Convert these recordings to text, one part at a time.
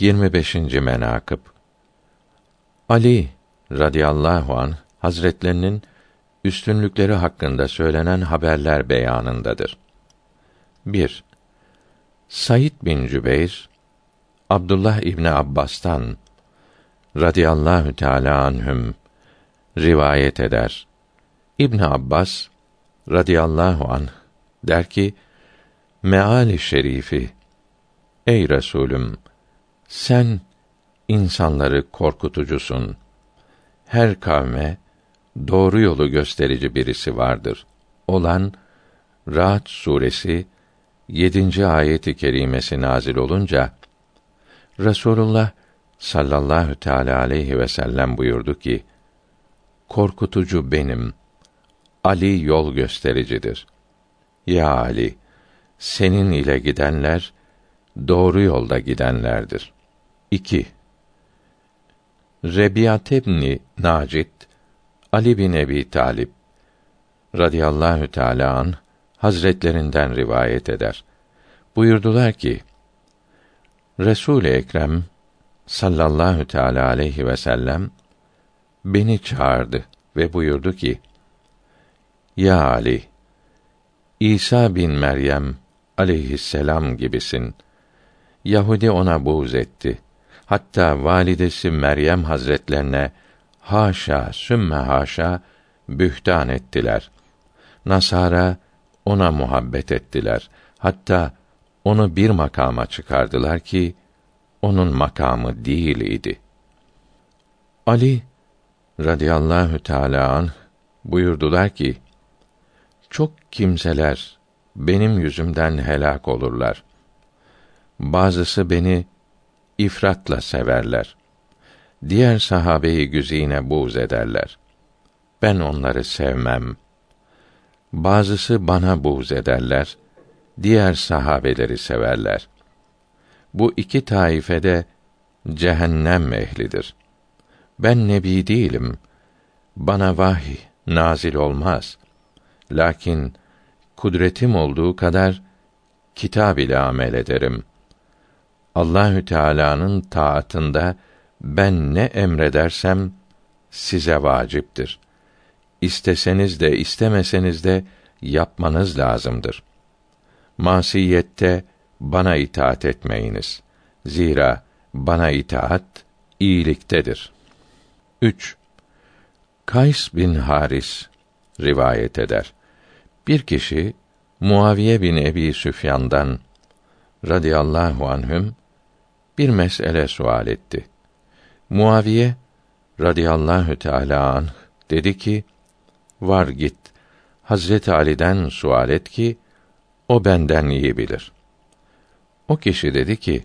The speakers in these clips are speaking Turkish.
25. menakıb Ali radıyallahu an Hazretlerinin üstünlükleri hakkında söylenen haberler beyanındadır. 1. Said bin Cübeyr Abdullah İbni Abbas'tan radıyallahu teala anhüm rivayet eder. İbn Abbas radıyallahu anh der ki meali şerifi ey Resulüm sen insanları korkutucusun. Her kavme doğru yolu gösterici birisi vardır. Olan Ra'd suresi 7. ayeti kerimesi nazil olunca Resulullah sallallahu teala aleyhi ve sellem buyurdu ki: Korkutucu benim. Ali yol göstericidir. Ya Ali, senin ile gidenler doğru yolda gidenlerdir. 2. Rebiyat ibn Nacit Ali bin Ebi Talip radıyallahu teala an hazretlerinden rivayet eder. Buyurdular ki: Resul Ekrem sallallahu teala aleyhi ve sellem beni çağırdı ve buyurdu ki: Ya Ali, İsa bin Meryem aleyhisselam gibisin. Yahudi ona buğz etti. Hatta validesi Meryem Hazretlerine haşa sümme haşa bühtan ettiler. Nasara ona muhabbet ettiler. Hatta onu bir makama çıkardılar ki onun makamı değil idi. Ali radıyallahu teala anh buyurdular ki çok kimseler benim yüzümden helak olurlar. Bazısı beni ifratla severler. Diğer sahabeyi güzine buğz ederler. Ben onları sevmem. Bazısı bana buğz ederler. Diğer sahabeleri severler. Bu iki taifede cehennem ehlidir. Ben nebi değilim. Bana vahiy nazil olmaz. Lakin kudretim olduğu kadar kitap ile amel ederim. Allahü Teala'nın taatında ben ne emredersem size vaciptir. İsteseniz de istemeseniz de yapmanız lazımdır. Masiyette bana itaat etmeyiniz. Zira bana itaat iyiliktedir. 3. Kays bin Haris rivayet eder. Bir kişi Muaviye bin Ebi Süfyan'dan radıyallahu anhüm bir mesele sual etti. Muaviye radıyallahu teala anh dedi ki: Var git Hazret Ali'den sual et ki o benden iyi bilir. O kişi dedi ki: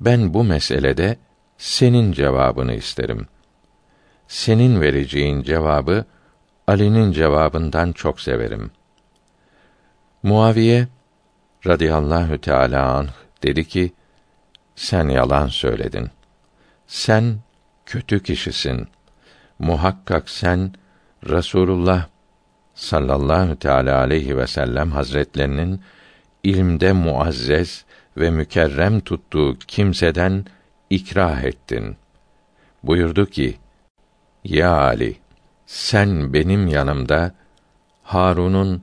Ben bu meselede senin cevabını isterim. Senin vereceğin cevabı Ali'nin cevabından çok severim. Muaviye radıyallahu teala anh dedi ki: Sen yalan söyledin. Sen kötü kişisin. Muhakkak sen Rasulullah sallallahu teala aleyhi ve sellem hazretlerinin ilmde muazzez ve mükerrem tuttuğu kimseden ikrah ettin. Buyurdu ki: Ya Ali, sen benim yanımda Harun'un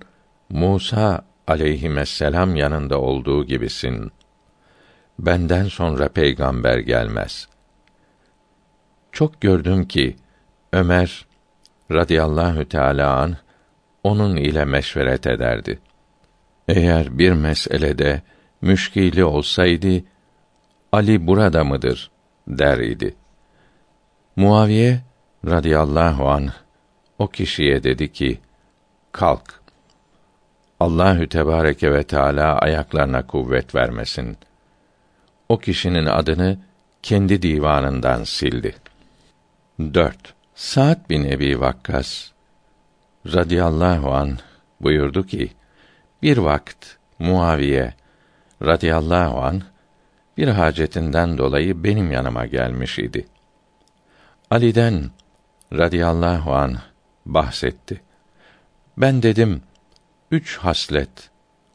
Musa aleyhisselam yanında olduğu gibisin. Benden sonra peygamber gelmez. Çok gördüm ki Ömer radıyallahu teala an onun ile meşveret ederdi. Eğer bir meselede müşkili olsaydı Ali burada mıdır der idi. Muaviye radıyallahu an o kişiye dedi ki kalk. Allahü Tebareke ve Teala ayaklarına kuvvet vermesin. O kişinin adını kendi divanından sildi. 4. Sa'd bin Ebi Vakkas radıyallahu an buyurdu ki bir vakt Muaviye radıyallahu an bir hacetinden dolayı benim yanıma gelmiş idi. Ali'den radıyallahu an bahsetti. Ben dedim, üç haslet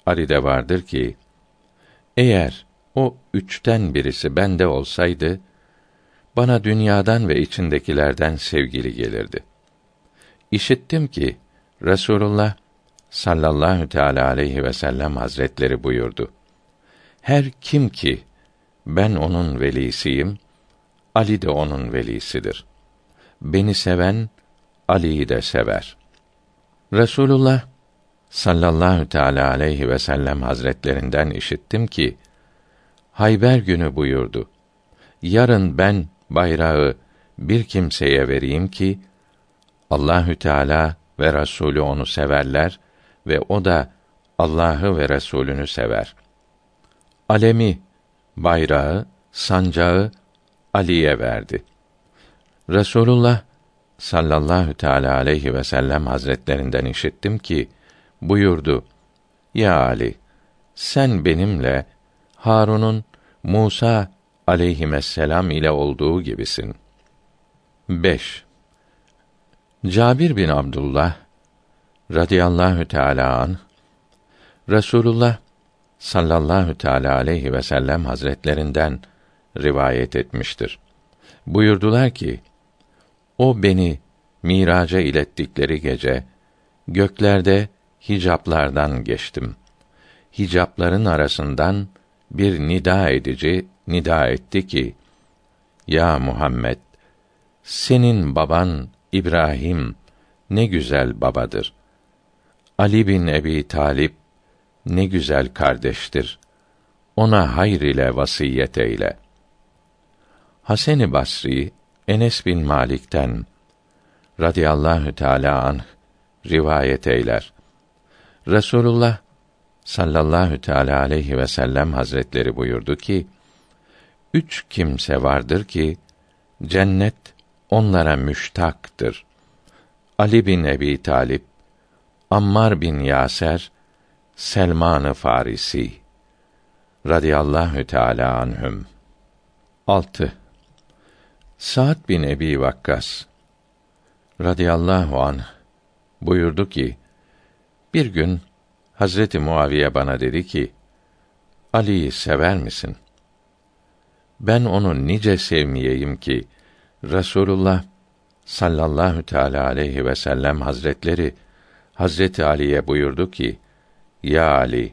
Ali'de vardır ki, eğer o üçten birisi bende olsaydı, bana dünyadan ve içindekilerden sevgili gelirdi. İşittim ki Resulullah sallallahu teala aleyhi ve sellem hazretleri buyurdu. Her kim ki ben onun velisiyim, Ali de onun velisidir. Beni seven Ali'yi de sever. Resulullah sallallahu teala aleyhi ve sellem hazretlerinden işittim ki Hayber günü buyurdu. Yarın ben bayrağı bir kimseye vereyim ki Allahü Teala ve Resulü onu severler ve o da Allah'ı ve Resulünü sever. Alemi, bayrağı, sancağı Ali'ye verdi. Resulullah sallallahu teala aleyhi ve sellem hazretlerinden işittim ki buyurdu: Ya Ali, sen benimle Harun'un Musa aleyhisselam ile olduğu gibisin. 5. Cabir bin Abdullah radıyallahu teala an Resulullah sallallahu teala aleyhi ve sellem hazretlerinden rivayet etmiştir. Buyurdular ki: O beni miraca ilettikleri gece göklerde hicaplardan geçtim. Hicapların arasından bir nida edici nida etti ki: Ya Muhammed, senin baban İbrahim ne güzel babadır. Ali bin Ebi Talip ne güzel kardeştir. Ona hayır ile vasiyet eyle. Hasan-ı Basri Enes bin Malik'ten radıyallahu teala anh rivayet eyler. Resulullah sallallahu teala aleyhi ve sellem hazretleri buyurdu ki: Üç kimse vardır ki cennet onlara müştaktır. Ali bin Ebi Talip, Ammar bin Yaser, Selman-ı Farisi radıyallahu teala anhüm. 6. Sa'd bin Ebi Vakkas radıyallahu anh buyurdu ki bir gün Hazreti Muaviye bana dedi ki Ali'yi sever misin? Ben onu nice sevmeyeyim ki Resulullah sallallahu teala aleyhi ve sellem hazretleri Hazreti Ali'ye buyurdu ki: Ya Ali,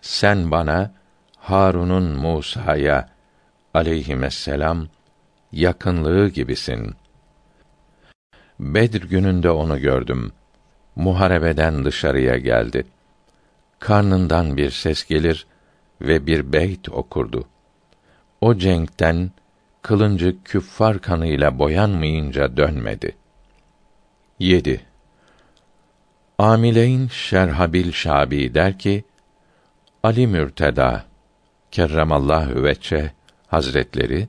sen bana Harun'un Musa'ya aleyhisselam yakınlığı gibisin. Bedir gününde onu gördüm. Muharebeden dışarıya geldi. Karnından bir ses gelir ve bir beyt okurdu. O cenkten kılıncı küffar kanıyla boyanmayınca dönmedi. 7. Amileyn Şerhabil Şabi der ki, Ali Mürteda kerremallahu veçe Hazretleri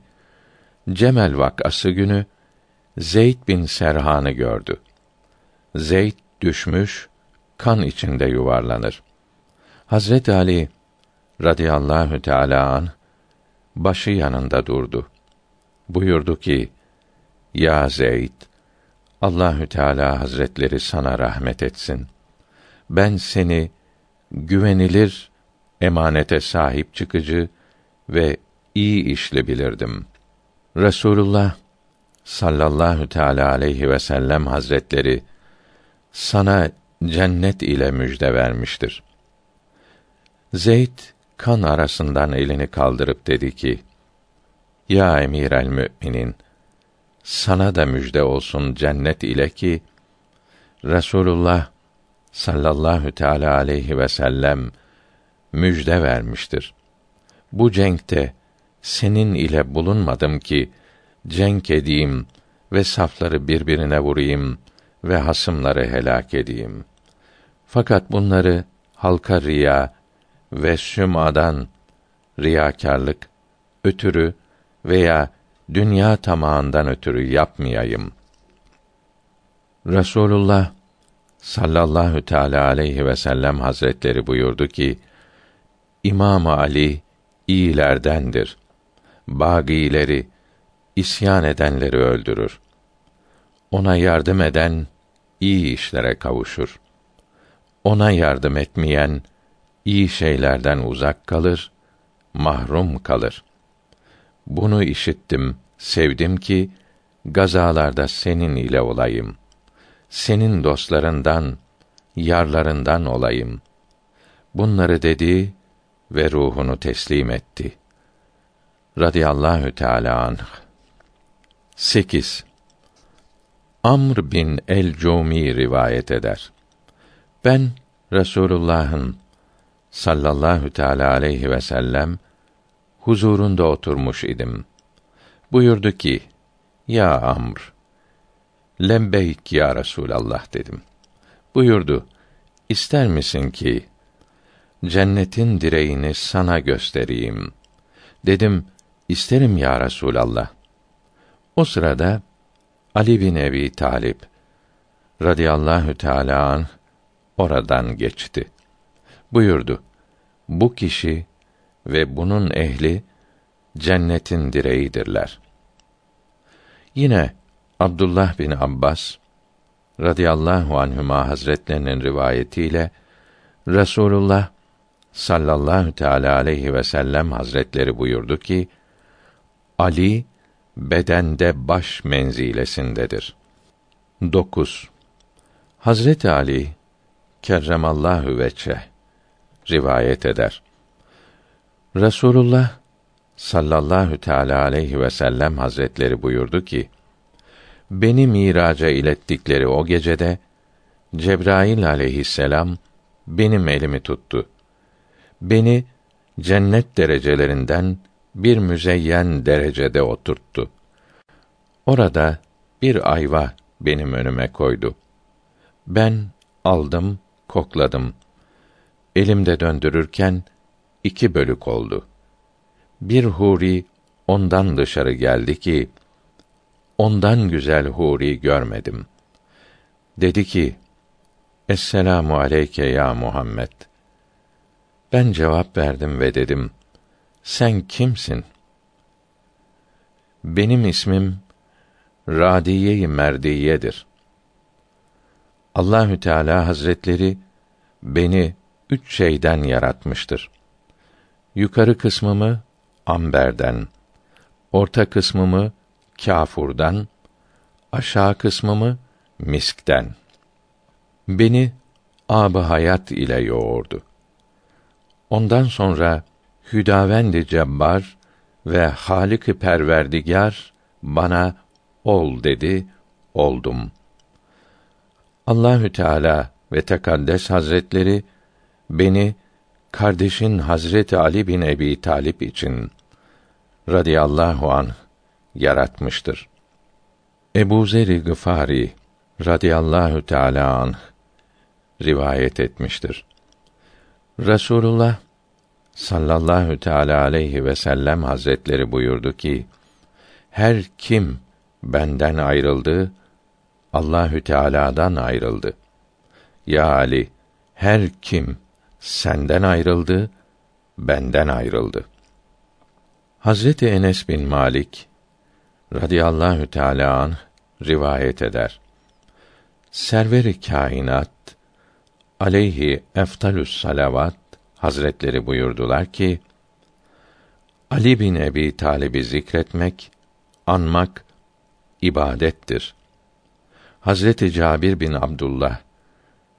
Cemel vakası günü Zeyd bin Serhan'ı gördü. Zeyd düşmüş, kan içinde yuvarlanır. Hazret Ali radıyallahu teala an başı yanında durdu. Buyurdu ki: Ya Zeyd, Allahü Teala Hazretleri sana rahmet etsin. Ben seni güvenilir emanete sahip çıkıcı ve iyi işli bilirdim. Resulullah sallallahu teala aleyhi ve sellem hazretleri sana cennet ile müjde vermiştir. Zeyd kan arasından elini kaldırıp dedi ki: Ya emir el müminin, sana da müjde olsun cennet ile ki Resulullah sallallahu teala aleyhi ve sellem müjde vermiştir. Bu cenkte senin ile bulunmadım ki cenk edeyim ve safları birbirine vurayım ve hasımları helak edeyim. Fakat bunları halka riya ve sümadan riyakarlık ötürü veya dünya tamağından ötürü yapmayayım. Resulullah sallallahu teala aleyhi ve sellem hazretleri buyurdu ki: İmam Ali iyilerdendir. Bagileri, isyan edenleri öldürür. Ona yardım eden iyi işlere kavuşur. Ona yardım etmeyen iyi şeylerden uzak kalır mahrum kalır. Bunu işittim, sevdim ki gazalarda senin ile olayım. Senin dostlarından, yarlarından olayım. Bunları dedi ve ruhunu teslim etti. Radiyallahu Teala anh. 8. Amr bin el-Cumi rivayet eder. Ben Resulullah'ın sallallahu teala aleyhi ve sellem huzurunda oturmuş idim. Buyurdu ki: Ya Amr, lembeyk ya Resulallah dedim. Buyurdu: İster misin ki cennetin direğini sana göstereyim? Dedim: İsterim ya Resulallah. O sırada Ali bin Ebi Talip radıyallahu teala anh oradan geçti. Buyurdu: Bu kişi ve bunun ehli cennetin direğidirler. Yine Abdullah bin Abbas radıyallahu anhuma hazretlerinin rivayetiyle Resulullah sallallahu teala aleyhi ve sellem hazretleri buyurdu ki Ali bedende baş menzilesindedir. 9. Hazreti Ali kerremallahu veçe rivayet eder. Resulullah sallallahu teala aleyhi ve sellem hazretleri buyurdu ki: Beni miraca ilettikleri o gecede Cebrail aleyhisselam benim elimi tuttu. Beni cennet derecelerinden bir müzeyyen derecede oturttu. Orada bir ayva benim önüme koydu. Ben aldım, kokladım. Elimde döndürürken iki bölük oldu. Bir huri ondan dışarı geldi ki ondan güzel huri görmedim. Dedi ki: Esselamu aleyke ya Muhammed. Ben cevap verdim ve dedim: Sen kimsin? Benim ismim Radiye-i Merdiye'dir. Allahü Teala Hazretleri beni üç şeyden yaratmıştır. Yukarı kısmımı amberden, orta kısmımı kâfurdan, aşağı kısmımı miskten. Beni ab hayat ile yoğurdu. Ondan sonra Hüdavendi Cebbar ve Halik-i Perverdigar bana ol dedi, oldum. Allahü Teala ve Tekaddes Hazretleri beni kardeşin Hazreti Ali bin Ebi Talip için radıyallahu an yaratmıştır. Ebu Zer-i Gıfari radıyallahu teala anh rivayet etmiştir. Resulullah sallallahu teala aleyhi ve sellem hazretleri buyurdu ki: Her kim benden ayrıldı, Allahü Teala'dan ayrıldı. Ya Ali, her kim senden ayrıldı, benden ayrıldı. Hazreti Enes bin Malik radıyallahu teala an rivayet eder. Server-i kainat aleyhi eftalus salavat hazretleri buyurdular ki Ali bin Ebi Talib'i zikretmek, anmak ibadettir. Hazreti Cabir bin Abdullah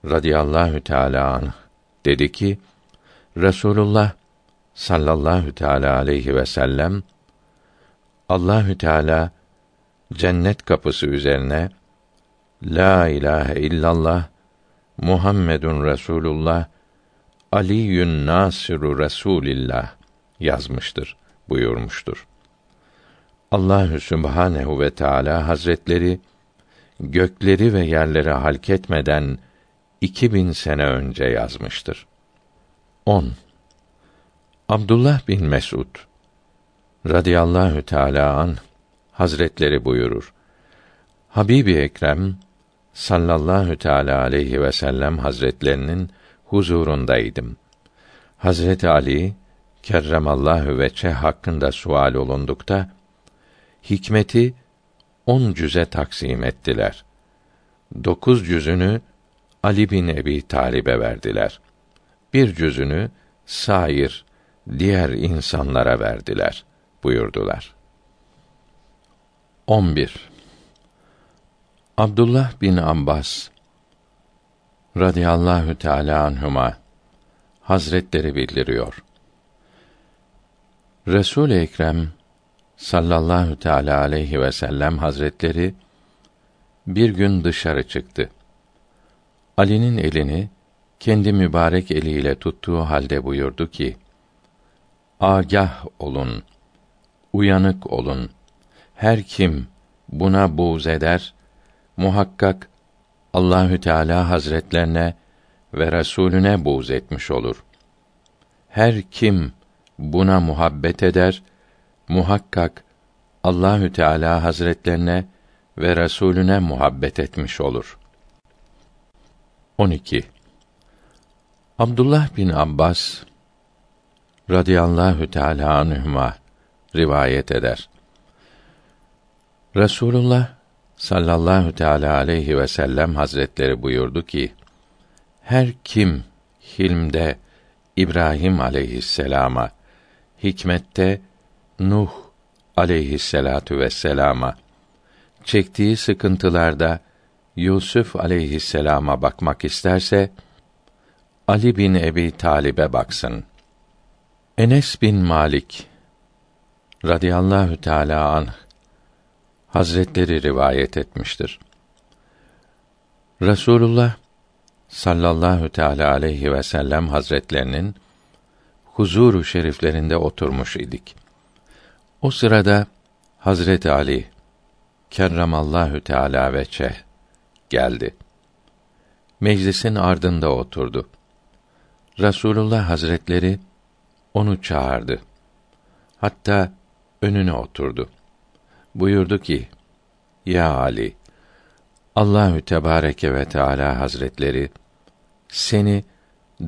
radıyallahu teala anh Dedi ki: Resulullah sallallahu teala aleyhi ve sellem Allahü Teala cennet kapısı üzerine La ilahe illallah Muhammedun Resulullah Aliyün Nasiru Resulillah yazmıştır buyurmuştur. Allahü Sübhanehu ve Teala Hazretleri gökleri ve yerleri halketmeden etmeden 2000 sene önce yazmıştır. 10. Abdullah bin Mesud radıyallahu teala an Hazretleri buyurur. Habibi Ekrem sallallahu teala aleyhi ve sellem Hazretlerinin huzurundaydım. Hazreti Ali kerremallahu veçe hakkında sual olundukta hikmeti on cüze taksim ettiler. Dokuz cüzünü Ali bin Ebi Talib'e verdiler. Bir cüzünü sair diğer insanlara verdiler buyurdular. 11. Abdullah bin Abbas radıyallahu teala anhuma Hazretleri bildiriyor. Resul Ekrem sallallahu teala aleyhi ve sellem Hazretleri bir gün dışarı çıktı. Ali'nin elini kendi mübarek eliyle tuttuğu halde buyurdu ki: Agah olun, uyanık olun. Her kim buna buğz eder, muhakkak Allahü Teala Hazretlerine ve Resulüne buğz etmiş olur. Her kim buna muhabbet eder, muhakkak Allahü Teala Hazretlerine ve Resulüne muhabbet etmiş olur. 12. Abdullah bin Abbas radıyallahu teala anhuma rivayet eder. Resulullah sallallahu teala aleyhi ve sellem hazretleri buyurdu ki: Her kim hilmde İbrahim aleyhisselama, hikmette Nuh aleyhisselatu vesselama, çektiği sıkıntılarda Yusuf aleyhisselama bakmak isterse Ali bin Ebi Talib'e baksın. Enes bin Malik radıyallahu teala anh Hazretleri rivayet etmiştir. Resulullah sallallahu teala aleyhi ve sellem hazretlerinin huzuru şeriflerinde oturmuş idik. O sırada Hazreti Ali kerramallahu teala ve çeh geldi. Meclisin ardında oturdu. Rasulullah Hazretleri onu çağırdı. Hatta önüne oturdu. Buyurdu ki: Ya Ali, Allahü Tebareke ve Teala Hazretleri seni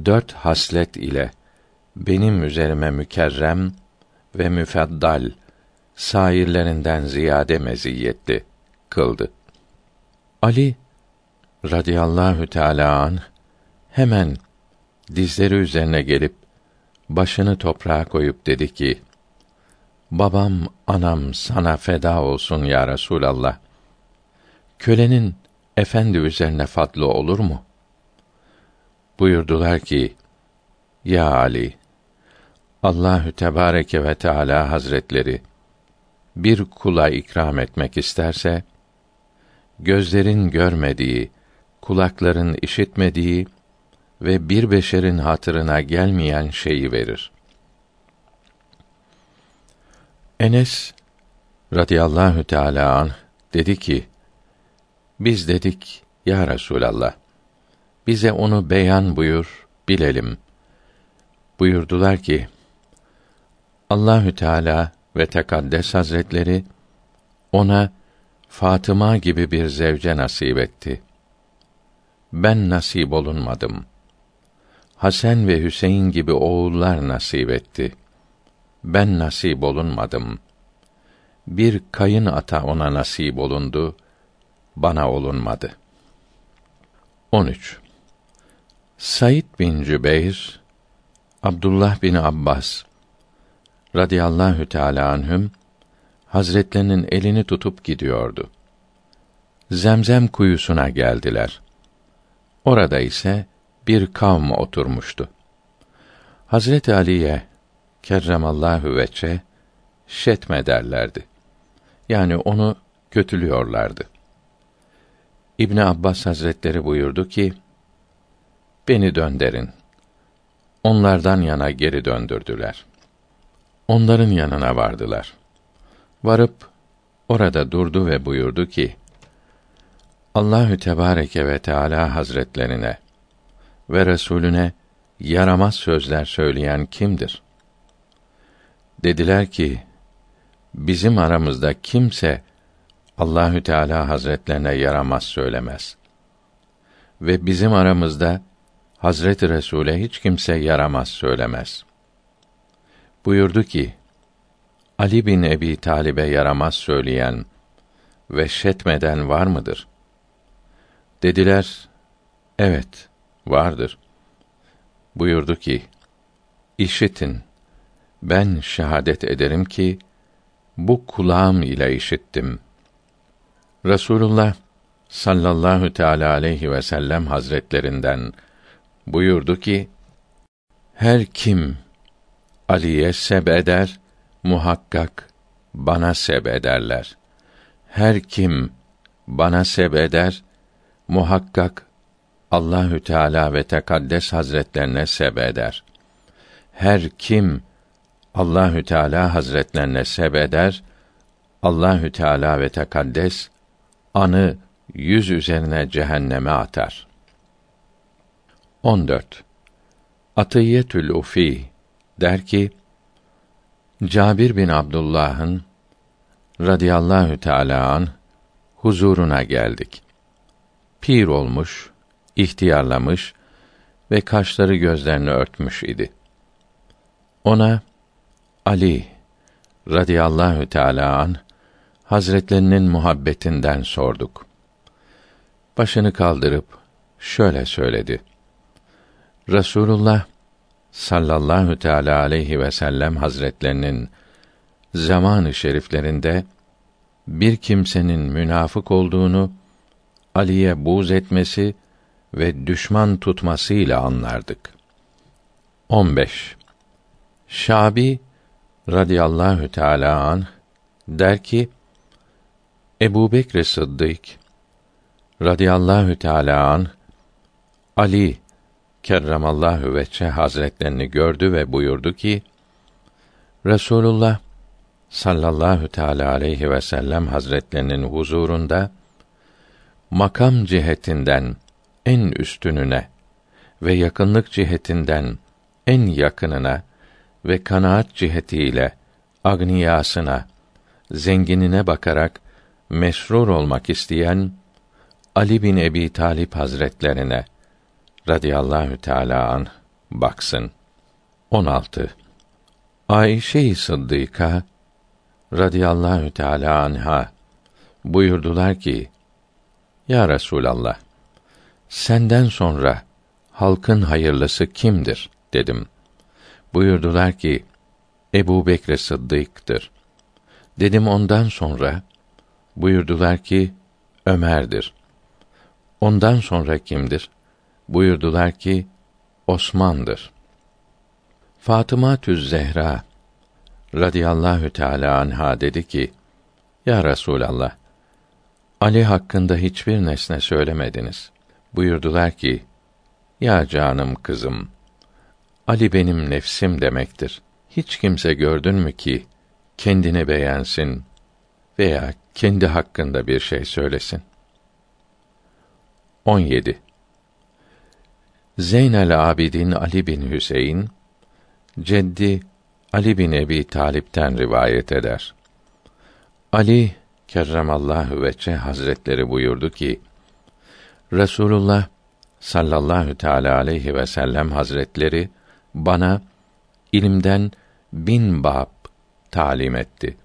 dört haslet ile benim üzerime mükerrem ve müfeddal sairlerinden ziyade meziyetli kıldı. Ali radıyallahu teala an hemen dizleri üzerine gelip başını toprağa koyup dedi ki: Babam, anam sana feda olsun ya Resulallah. Kölenin efendi üzerine fadlı olur mu? Buyurdular ki: Ya Ali, Allahü Tebareke ve Teala Hazretleri bir kula ikram etmek isterse gözlerin görmediği, kulakların işitmediği ve bir beşerin hatırına gelmeyen şeyi verir. Enes radıyallahu teala anh dedi ki: Biz dedik ya Resulallah bize onu beyan buyur bilelim. Buyurdular ki: Allahü Teala ve Tekaddes Hazretleri ona Fatıma gibi bir zevce nasip etti. Ben nasip olunmadım. Hasan ve Hüseyin gibi oğullar nasip etti. Ben nasip olunmadım. Bir kayın ata ona nasip olundu, bana olunmadı. 13. Said bin Cübeyr, Abdullah bin Abbas radıyallahu teala anhüm Hazretlerinin elini tutup gidiyordu. Zemzem kuyusuna geldiler. Orada ise bir kavm oturmuştu. Hazreti Ali'ye kerremallahu veçe şetme derlerdi. Yani onu kötülüyorlardı. İbn Abbas Hazretleri buyurdu ki: Beni dönderin. Onlardan yana geri döndürdüler. Onların yanına vardılar. Varıp orada durdu ve buyurdu ki: Allahü Tebareke ve Teala Hazretlerine ve Resulüne yaramaz sözler söyleyen kimdir? Dediler ki: Bizim aramızda kimse Allahü Teala Hazretlerine yaramaz söylemez. Ve bizim aramızda Hazreti Resul'e hiç kimse yaramaz söylemez. Buyurdu ki: Ali bin Ebi Talib'e yaramaz söyleyen ve şetmeden var mıdır? Dediler: Evet, vardır. Buyurdu ki: İşitin, ben şehadet ederim ki bu kulağım ile işittim. Resulullah sallallahu teala aleyhi ve sellem hazretlerinden buyurdu ki her kim Ali'ye seb eder muhakkak bana seb ederler. Her kim bana seb eder muhakkak Allahü Teala ve Tekaddes Hazretlerine seb eder. Her kim Allahü Teala Hazretlerine seb eder, Allahü Teala ve Tekaddes anı yüz üzerine cehenneme atar. 14. Atiyetül Ufi der ki Cabir bin Abdullah'ın radıyallahu teala an huzuruna geldik. Pir olmuş, ihtiyarlamış ve kaşları gözlerini örtmüş idi. Ona Ali radıyallahu teala an Hazretlerinin muhabbetinden sorduk. Başını kaldırıp şöyle söyledi. Resulullah sallallahu teala aleyhi ve sellem hazretlerinin zamanı şeriflerinde bir kimsenin münafık olduğunu Ali'ye buz etmesi ve düşman tutmasıyla anlardık. 15. Şabi radıyallahu teala an der ki Ebu Bekr Sıddık radıyallahu teala an Ali kerramallahu veçhe hazretlerini gördü ve buyurdu ki Resulullah sallallahu teala aleyhi ve sellem hazretlerinin huzurunda makam cihetinden en üstününe ve yakınlık cihetinden en yakınına ve kanaat cihetiyle agniyasına, zenginine bakarak mesrur olmak isteyen Ali bin Ebi Talip Hazretlerine radıyallahu teala an baksın. 16. Ayşe-i Sıddıka radıyallahu teala anha buyurdular ki: Ya Resulallah, senden sonra halkın hayırlısı kimdir dedim. Buyurdular ki: Ebu Bekr Sıddık'tır. Dedim ondan sonra buyurdular ki Ömer'dir. Ondan sonra kimdir? Buyurdular ki Osman'dır. Fatıma Tüz Zehra radıyallahu teala anha dedi ki: Ya Resulallah, Ali hakkında hiçbir nesne söylemediniz. Buyurdular ki: Ya canım kızım, Ali benim nefsim demektir. Hiç kimse gördün mü ki kendini beğensin veya kendi hakkında bir şey söylesin? 17. Zeynel Abidin Ali bin Hüseyin ceddi Ali bin Ebi Talip'ten rivayet eder. Ali kerremallahu veçe hazretleri buyurdu ki Resulullah sallallahu teala aleyhi ve sellem hazretleri bana ilimden bin bab talim etti.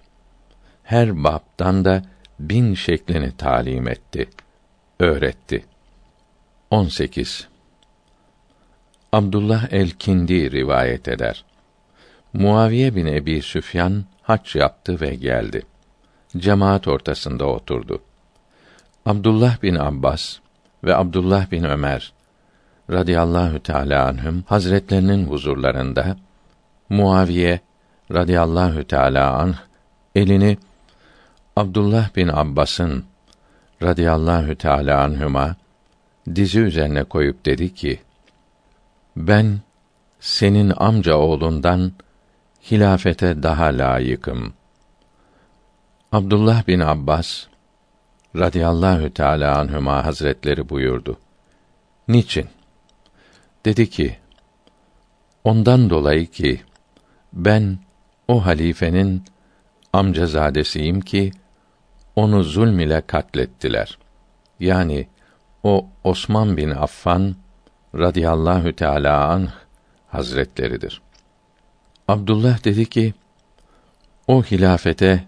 Her babdan da bin şeklini talim etti, öğretti. 18. Abdullah el-Kindi rivayet eder. Muaviye bin Ebi Süfyan hac yaptı ve geldi. Cemaat ortasında oturdu. Abdullah bin Abbas ve Abdullah bin Ömer radıyallahu teala anhüm hazretlerinin huzurlarında Muaviye radıyallahu teala anh elini Abdullah bin Abbas'ın radıyallahu teala anhüma dizi üzerine koyup dedi ki: Ben senin amca oğlundan hilafete daha layıkım. Abdullah bin Abbas radıyallahu teala anhüma hazretleri buyurdu. Niçin? Dedi ki: Ondan dolayı ki ben o halifenin amcazadesiyim ki onu zulm ile katlettiler. Yani o Osman bin Affan radıyallahu teala anh hazretleridir. Abdullah dedi ki, o hilafete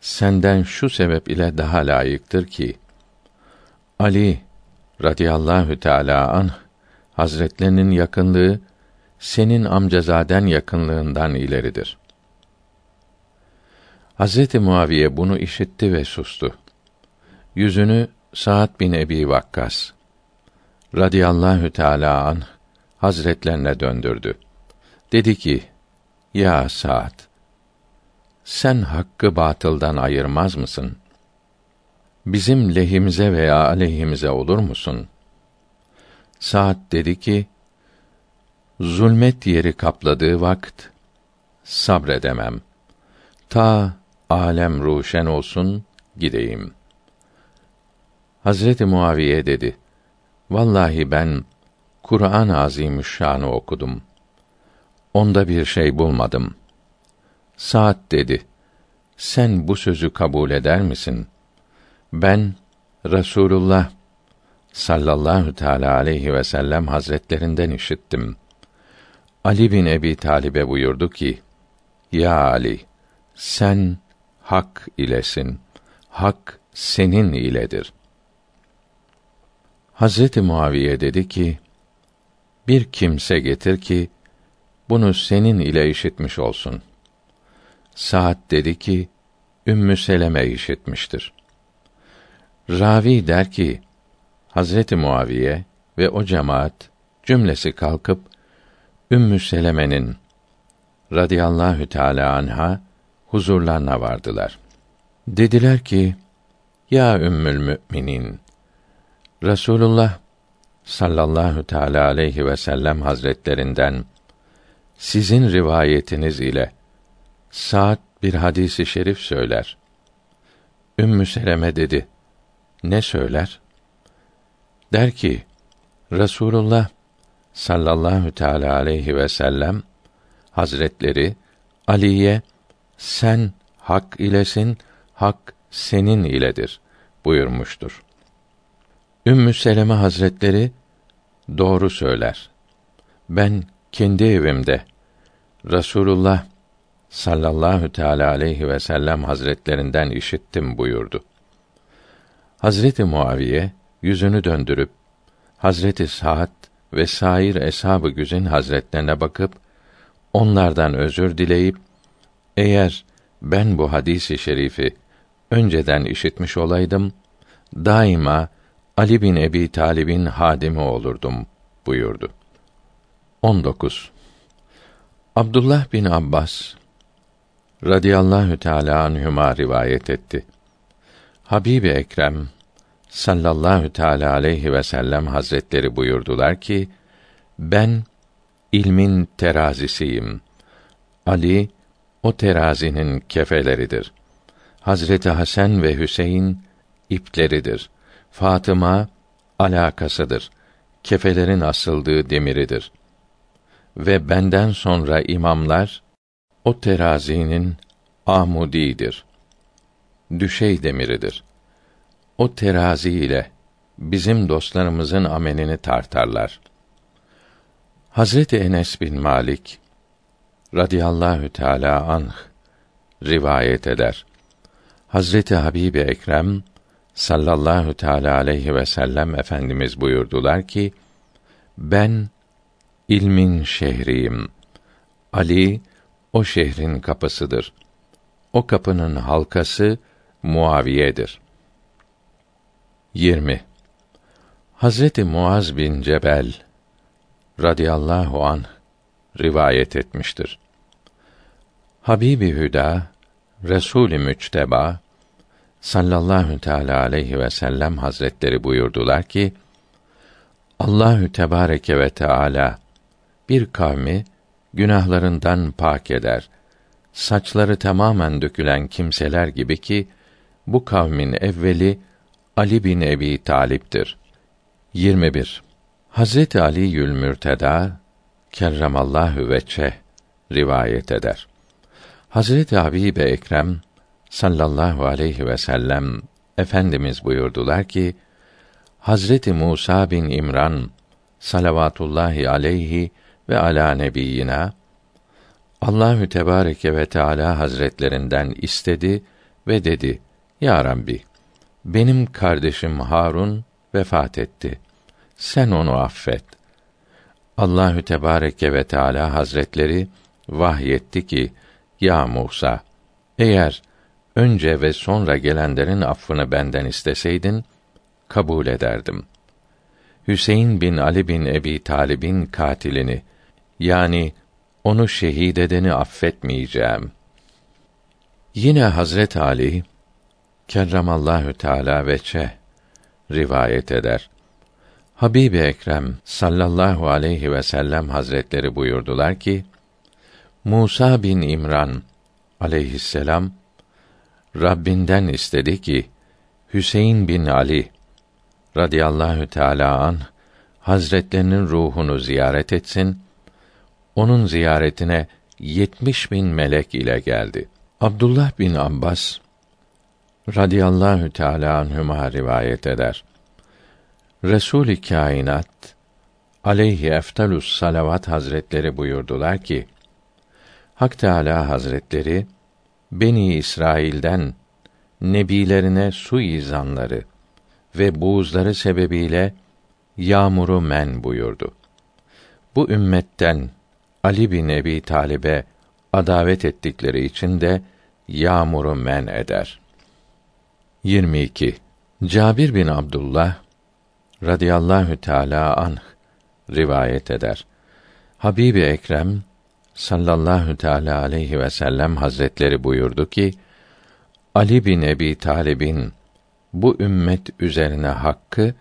senden şu sebep ile daha layıktır ki, Ali radıyallahu teala anh hazretlerinin yakınlığı senin amcazaden yakınlığından ileridir. Hazreti Muaviye bunu işitti ve sustu. Yüzünü Sa'd bin Ebi Vakkas radıyallahu teala an hazretlerine döndürdü. Dedi ki: Ya Sa'd, sen hakkı batıldan ayırmaz mısın? Bizim lehimize veya aleyhimize olur musun? Sa'd dedi ki: Zulmet yeri kapladığı vakit sabredemem. Ta alem ruşen olsun gideyim. Hazreti Muaviye dedi: Vallahi ben Kur'an-ı Azimüşşan'ı okudum. Onda bir şey bulmadım. Saat dedi: Sen bu sözü kabul eder misin? Ben Resulullah sallallahu teala aleyhi ve sellem hazretlerinden işittim. Ali bin Ebi Talib'e buyurdu ki: Ya Ali, sen hak ilesin. Hak senin iledir. Hazreti Muaviye dedi ki: Bir kimse getir ki bunu senin ile işitmiş olsun. Saat dedi ki: Ümmü Seleme işitmiştir. Ravi der ki: Hazreti Muaviye ve o cemaat cümlesi kalkıp Ümmü Seleme'nin radıyallahu teala anha huzurlarına vardılar. Dediler ki: Ya Ümmül Müminin Resulullah sallallahu teala aleyhi ve sellem hazretlerinden sizin rivayetiniz ile saat bir hadisi şerif söyler. Ümmü Seleme dedi: Ne söyler? Der ki: Resulullah sallallahu teala aleyhi ve sellem hazretleri Ali'ye sen hak ilesin, hak senin iledir buyurmuştur. Ümmü Seleme Hazretleri doğru söyler. Ben kendi evimde Rasulullah sallallahu teala aleyhi ve sellem hazretlerinden işittim buyurdu. Hazreti Muaviye yüzünü döndürüp Hazreti Sa'd ve sair eshab-ı güzin hazretlerine bakıp onlardan özür dileyip eğer ben bu hadisi şerifi önceden işitmiş olaydım daima Ali bin Ebi Talib'in hadimi olurdum buyurdu. 19. Abdullah bin Abbas radıyallahu teala anhuma rivayet etti. Habibi Ekrem sallallahu teala aleyhi ve sellem hazretleri buyurdular ki ben ilmin terazisiyim. Ali o terazinin kefeleridir. Hazreti Hasan ve Hüseyin ipleridir. Fatıma alakasıdır. Kefelerin asıldığı demiridir. Ve benden sonra imamlar o terazinin amudidir. Düşey demiridir. O terazi ile bizim dostlarımızın amelini tartarlar. Hazreti Enes bin Malik radıyallahu teala anh rivayet eder. Hazreti Habibi Ekrem sallallahu teala aleyhi ve sellem efendimiz buyurdular ki ben ilmin şehriyim. Ali o şehrin kapısıdır. O kapının halkası Muaviye'dir. 20. Hazreti Muaz bin Cebel radıyallahu an rivayet etmiştir. Habibi Hüda Resul-i Müçteba sallallahu teala aleyhi ve sellem hazretleri buyurdular ki Allahü Tebareke ve Teala bir kavmi günahlarından pak eder. Saçları tamamen dökülen kimseler gibi ki bu kavmin evveli Ali bin Ebi Talip'tir. 21. Hazreti Ali Yül Mürteda kerremallahu veçe rivayet eder. Hazreti Habibe Ekrem sallallahu aleyhi ve sellem efendimiz buyurdular ki Hazreti Musa bin İmran salavatullahi aleyhi ve ala nebiyyina Allahü Tebareke ve Teala Hazretlerinden istedi ve dedi: Ya Rabbi, benim kardeşim Harun vefat etti. Sen onu affet. Allahü Tebareke ve Teala Hazretleri vahyetti ki: Ya Musa, eğer önce ve sonra gelenlerin affını benden isteseydin kabul ederdim. Hüseyin bin Ali bin Ebi Talib'in katilini yani onu şehit edeni affetmeyeceğim. Yine Hazret Ali kerramallahu teala veçe rivayet eder. Habibi Ekrem sallallahu aleyhi ve sellem hazretleri buyurdular ki Musa bin İmran aleyhisselam Rabbinden istedi ki Hüseyin bin Ali radıyallahu teala an hazretlerinin ruhunu ziyaret etsin. Onun ziyaretine yetmiş bin melek ile geldi. Abdullah bin Abbas radıyallahu teala anhuma rivayet eder. Resul-i Kainat aleyhi eftalus salavat hazretleri buyurdular ki Hak Teâlâ Hazretleri Beni İsrail'den nebilerine su izanları ve buğuzları sebebiyle yağmuru men buyurdu. Bu ümmetten Ali bin Ebi Talib'e adavet ettikleri için de yağmuru men eder. 22. Cabir bin Abdullah radıyallahu teala anh rivayet eder. Habibi Ekrem sallallahu teala aleyhi ve sellem hazretleri buyurdu ki Ali bin Ebi Talib'in bu ümmet üzerine hakkı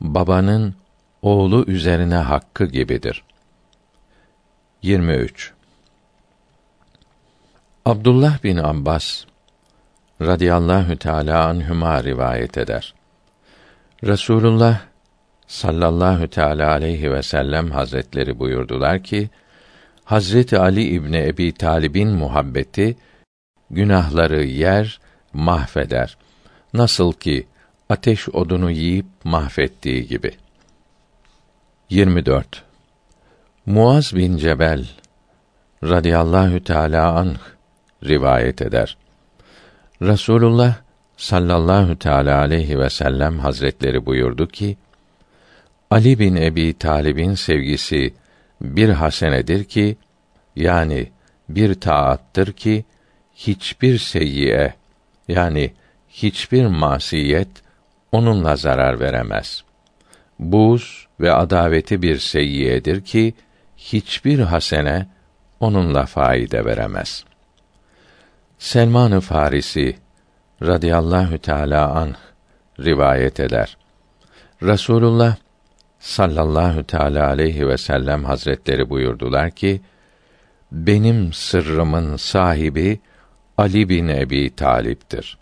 babanın oğlu üzerine hakkı gibidir. 23. Abdullah bin Abbas radıyallahu teala anhuma rivayet eder. Resulullah sallallahu teala aleyhi ve sellem hazretleri buyurdular ki Hazreti Ali İbni Ebi Talib'in muhabbeti günahları yer, mahveder. Nasıl ki ateş odunu yiyip mahvettiği gibi. 24. Muaz bin Cebel radıyallahu teala anh rivayet eder. Rasulullah sallallahu teala aleyhi ve sellem hazretleri buyurdu ki Ali bin Ebi Talib'in sevgisi bir hasenedir ki yani bir taattır ki hiçbir seyyiye yani hiçbir masiyet onunla zarar veremez. Buz ve adaveti bir seyyiyedir ki hiçbir hasene onunla faide veremez. Selman-ı Farisi radıyallahu teala anh rivayet eder. Rasulullah sallallahu teala aleyhi ve sellem hazretleri buyurdular ki benim sırrımın sahibi Ali bin Ebi Talip'tir.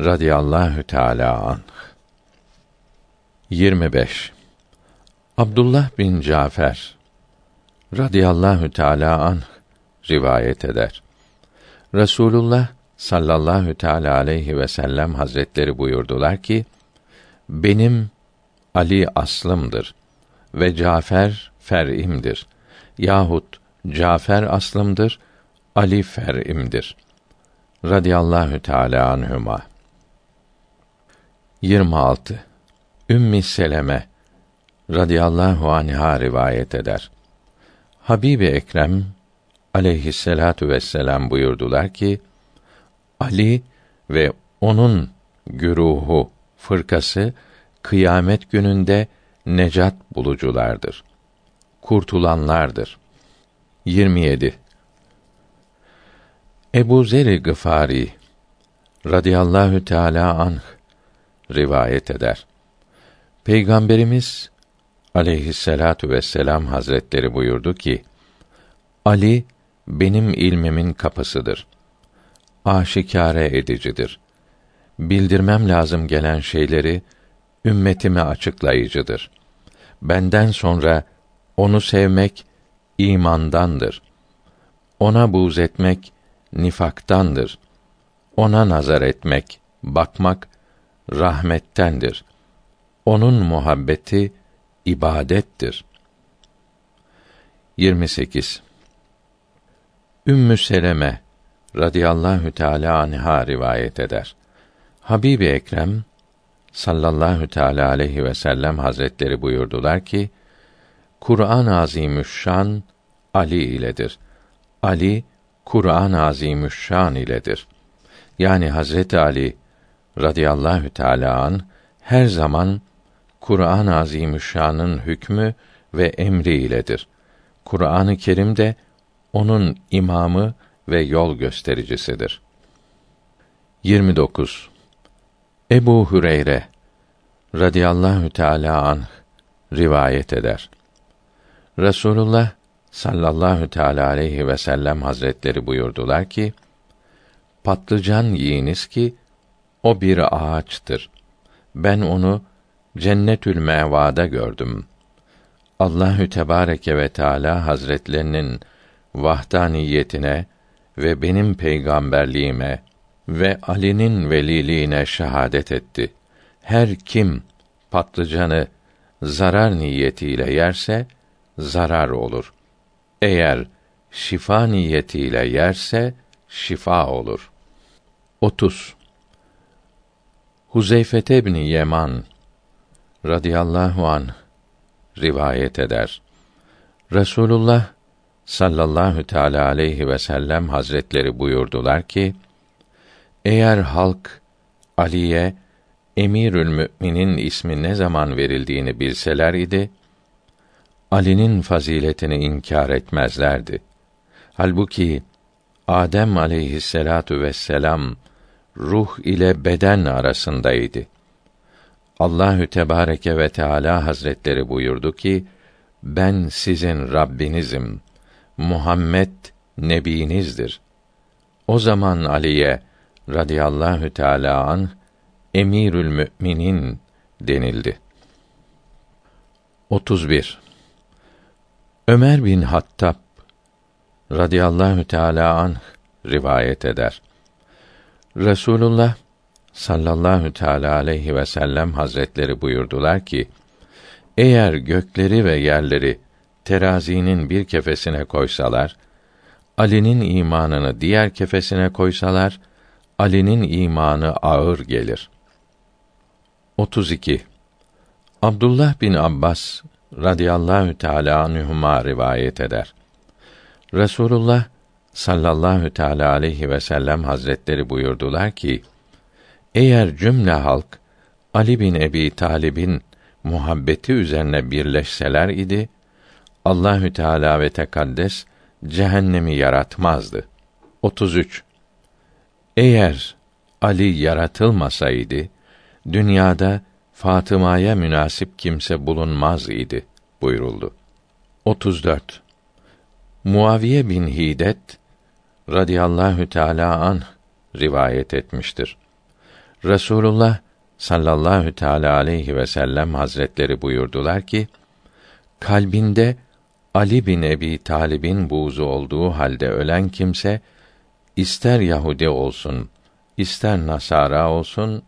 Radiyallahu Teala anh. 25. Abdullah bin Cafer radıyallahu teala anh rivayet eder. Resulullah sallallahu teala aleyhi ve sellem hazretleri buyurdular ki benim Ali aslımdır ve Cafer fer'imdir. Yahut Cafer aslımdır, Ali fer'imdir. Radiyallahu Teala anhuma. 26. Ümmi Seleme radıyallahu anha rivayet eder. Habibi Ekrem aleyhisselatu vesselam buyurdular ki Ali ve onun güruhu fırkası kıyamet gününde necat buluculardır. Kurtulanlardır. 27. Ebu Zer Gıfari radıyallahu teala anh rivayet eder. Peygamberimiz aleyhisselatu vesselam hazretleri buyurdu ki: Ali benim ilmimin kapısıdır. Aşikare edicidir. Bildirmem lazım gelen şeyleri ümmetime açıklayıcıdır. Benden sonra onu sevmek imandandır. Ona buğz etmek nifaktandır. Ona nazar etmek, bakmak rahmettendir. Onun muhabbeti ibadettir. 28. Ümmü Seleme radıyallahu teala anha rivayet eder. Habibi Ekrem sallallahu teala aleyhi ve sellem hazretleri buyurdular ki Kur'an-ı Azimüşşan Ali iledir. Ali Kur'an-ı Azimüşşan iledir. yani Hazreti Ali radıyallahu teala an her zaman Kur'an-ı Azimüşşan'ın hükmü ve emri iledir. Kur'an-ı Kerim de onun imamı ve yol göstericisidir. 29. Ebu Hüreyre radıyallahu teala anh rivayet eder. Resulullah sallallahu teala aleyhi ve sellem hazretleri buyurdular ki: Patlıcan yiyiniz ki o bir ağaçtır. Ben onu Cennetül Meva'da gördüm. Allahü Tebareke ve Teala Hazretlerinin vahdaniyetine ve benim peygamberliğime ve Ali'nin veliliğine şehadet etti. Her kim patlıcanı zarar niyetiyle yerse zarar olur. Eğer şifa niyetiyle yerse şifa olur. 30. Huzeyfete bin Yeman radıyallahu an rivayet eder. Resulullah sallallahu teala aleyhi ve sellem hazretleri buyurdular ki: Eğer halk Ali'ye Emirül Müminin ismi ne zaman verildiğini bilseler idi, Ali'nin faziletini inkar etmezlerdi. Halbuki Adem aleyhisselatu vesselam ruh ile beden arasındaydı. Allahü Tebareke ve Teala Hazretleri buyurdu ki: Ben sizin Rabbinizim. Muhammed nebinizdir. O zaman Ali'ye radıyallahu teala an Emirül Müminin denildi. 31. Ömer bin Hattab radıyallahu teala an rivayet eder. Resulullah sallallahu teala aleyhi ve sellem hazretleri buyurdular ki: Eğer gökleri ve yerleri terazinin bir kefesine koysalar, Ali'nin imanını diğer kefesine koysalar, Ali'nin imanı ağır gelir. 32. Abdullah bin Abbas radıyallahu teala anhuma rivayet eder. Resulullah sallallahu teala aleyhi ve sellem hazretleri buyurdular ki: Eğer cümle halk Ali bin Ebi Talib'in muhabbeti üzerine birleşseler idi, Allahü Teala ve Tekaddes cehennemi yaratmazdı. 33. Eğer Ali yaratılmasaydı, dünyada Fatıma'ya münasip kimse bulunmaz idi buyuruldu. 34. Muaviye bin Hidet radıyallahu teala an rivayet etmiştir. Resulullah sallallahu teala aleyhi ve sellem hazretleri buyurdular ki kalbinde Ali bin Ebi Talib'in buğzu olduğu halde ölen kimse ister Yahudi olsun, ister Nasara olsun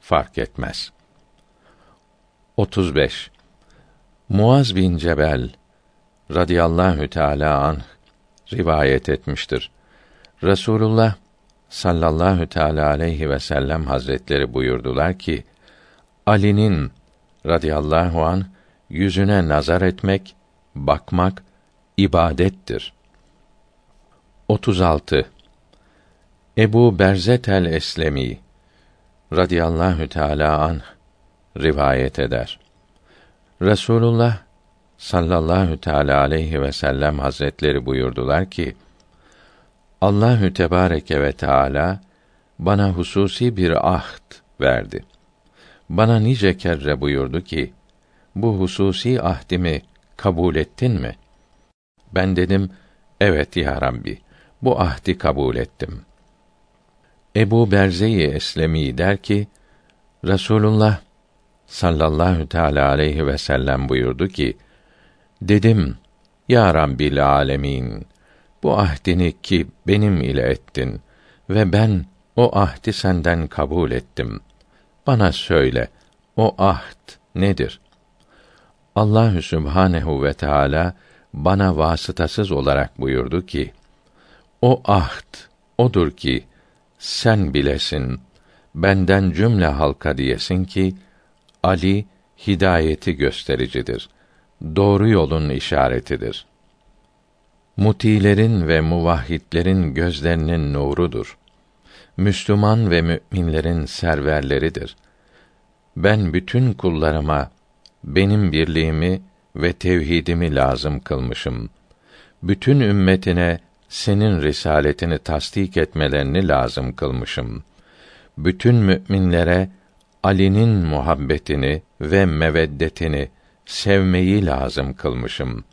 fark etmez. 35. Muaz bin Cebel radıyallahu teala an rivayet etmiştir. Resulullah sallallahu teala aleyhi ve sellem hazretleri buyurdular ki Ali'nin radıyallahu an yüzüne nazar etmek, bakmak ibadettir. 36. Ebu Berzet el Eslemi radıyallahu teala an rivayet eder. Resulullah sallallahu teala aleyhi ve sellem hazretleri buyurdular ki Allahü Tebareke ve Teala bana hususi bir ahd verdi. Bana nice kerre buyurdu ki, bu hususi ahdimi kabul ettin mi? Ben dedim, evet ya Rabbi, bu ahdi kabul ettim. Ebu Berze-i Eslemi der ki, Resulullah sallallahu teala aleyhi ve sellem buyurdu ki, dedim, Ya Rabbil alemin, bu ahdini ki benim ile ettin ve ben o ahdi senden kabul ettim. Bana söyle, o ahd nedir? Allahü Sübhanehu ve Teala bana vasıtasız olarak buyurdu ki: O ahd odur ki sen bilesin benden cümle halka diyesin ki Ali hidayeti göstericidir. Doğru yolun işaretidir mutilerin ve muvahhidlerin gözlerinin nurudur Müslüman ve müminlerin serverleridir. Ben bütün kullarıma benim birliğimi ve tevhidimi lazım kılmışım. Bütün ümmetine senin risaletini tasdik etmelerini lazım kılmışım. Bütün müminlere Ali'nin muhabbetini ve meveddetini sevmeyi lazım kılmışım.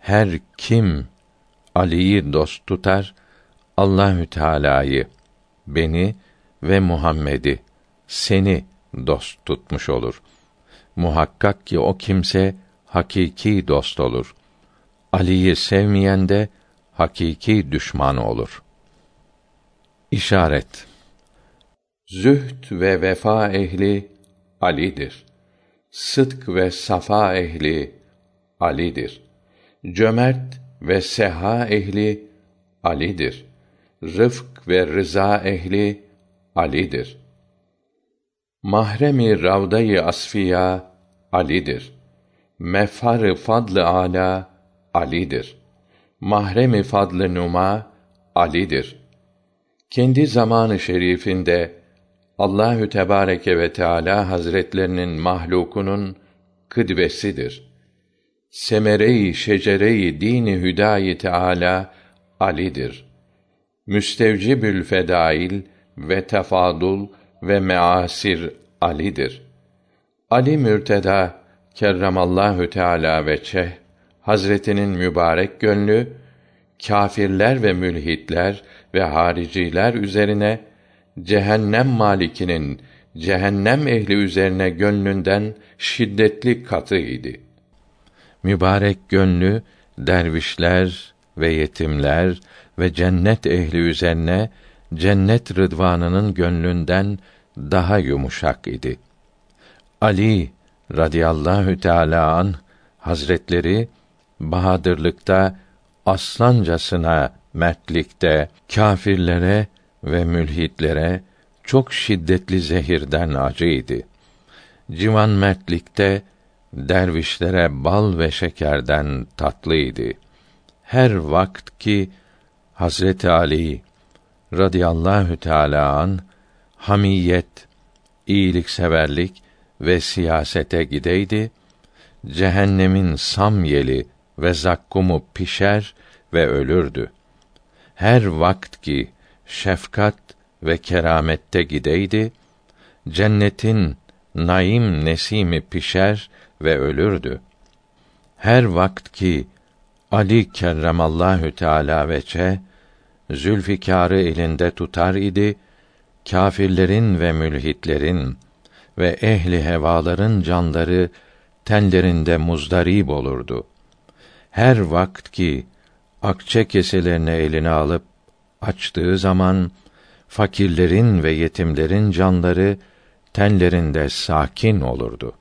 Her kim Ali'yi dost tutar, Allahü Teala'yı, beni ve Muhammed'i, seni dost tutmuş olur. Muhakkak ki o kimse hakiki dost olur. Ali'yi sevmeyen de hakiki düşman olur. İşaret Zühd ve vefa ehli Ali'dir. Sıdk ve safa ehli Ali'dir. Cömert ve seha ehli Ali'dir. Rıfk ve rıza ehli Ali'dir. Mahremi ravdayı asfiya Ali'dir. Mefhar fadlı ala Ali'dir. Mahremi fadlı numa Ali'dir. Kendi zamanı şerifinde Allahü Tebareke ve Teala Hazretlerinin mahlukunun kıdvesidir. Semere-i şecere-i dini hüdayi Teala Ali'dir. Müstevcibül fedail ve tefadul ve measir Ali'dir. Ali Mürteda kerremallahu teala ve çeh Hazretinin mübarek gönlü kâfirler ve mülhitler ve hariciler üzerine cehennem malikinin cehennem ehli üzerine gönlünden şiddetli katı idi. Mübarek gönlü dervişler ve yetimler ve cennet ehli üzerine cennet rıdvanının gönlünden daha yumuşak idi. Ali radıyallahu teala an hazretleri bahadırlıkta aslancasına mertlikte kâfirlere ve mülhitlere çok şiddetli zehirden acıydı. Civan mertlikte dervişlere bal ve şekerden tatlıydı. Her vakt ki Hazreti Ali radıyallahu teala an hamiyet, iyilikseverlik ve siyasete gideydi, cehennemin sam yeli ve zakkumu pişer ve ölürdü. Her vakt ki şefkat ve keramette gideydi, cennetin naim nesimi pişer ve ölürdü. Her vakt ki Ali kerremallahu teala veçe Zülfikar'ı elinde tutar idi, kâfirlerin ve mülhitlerin ve ehli hevaların canları tenlerinde muzdarib olurdu. Her vakt ki akçe keselerini eline alıp açtığı zaman fakirlerin ve yetimlerin canları tenlerinde sakin olurdu.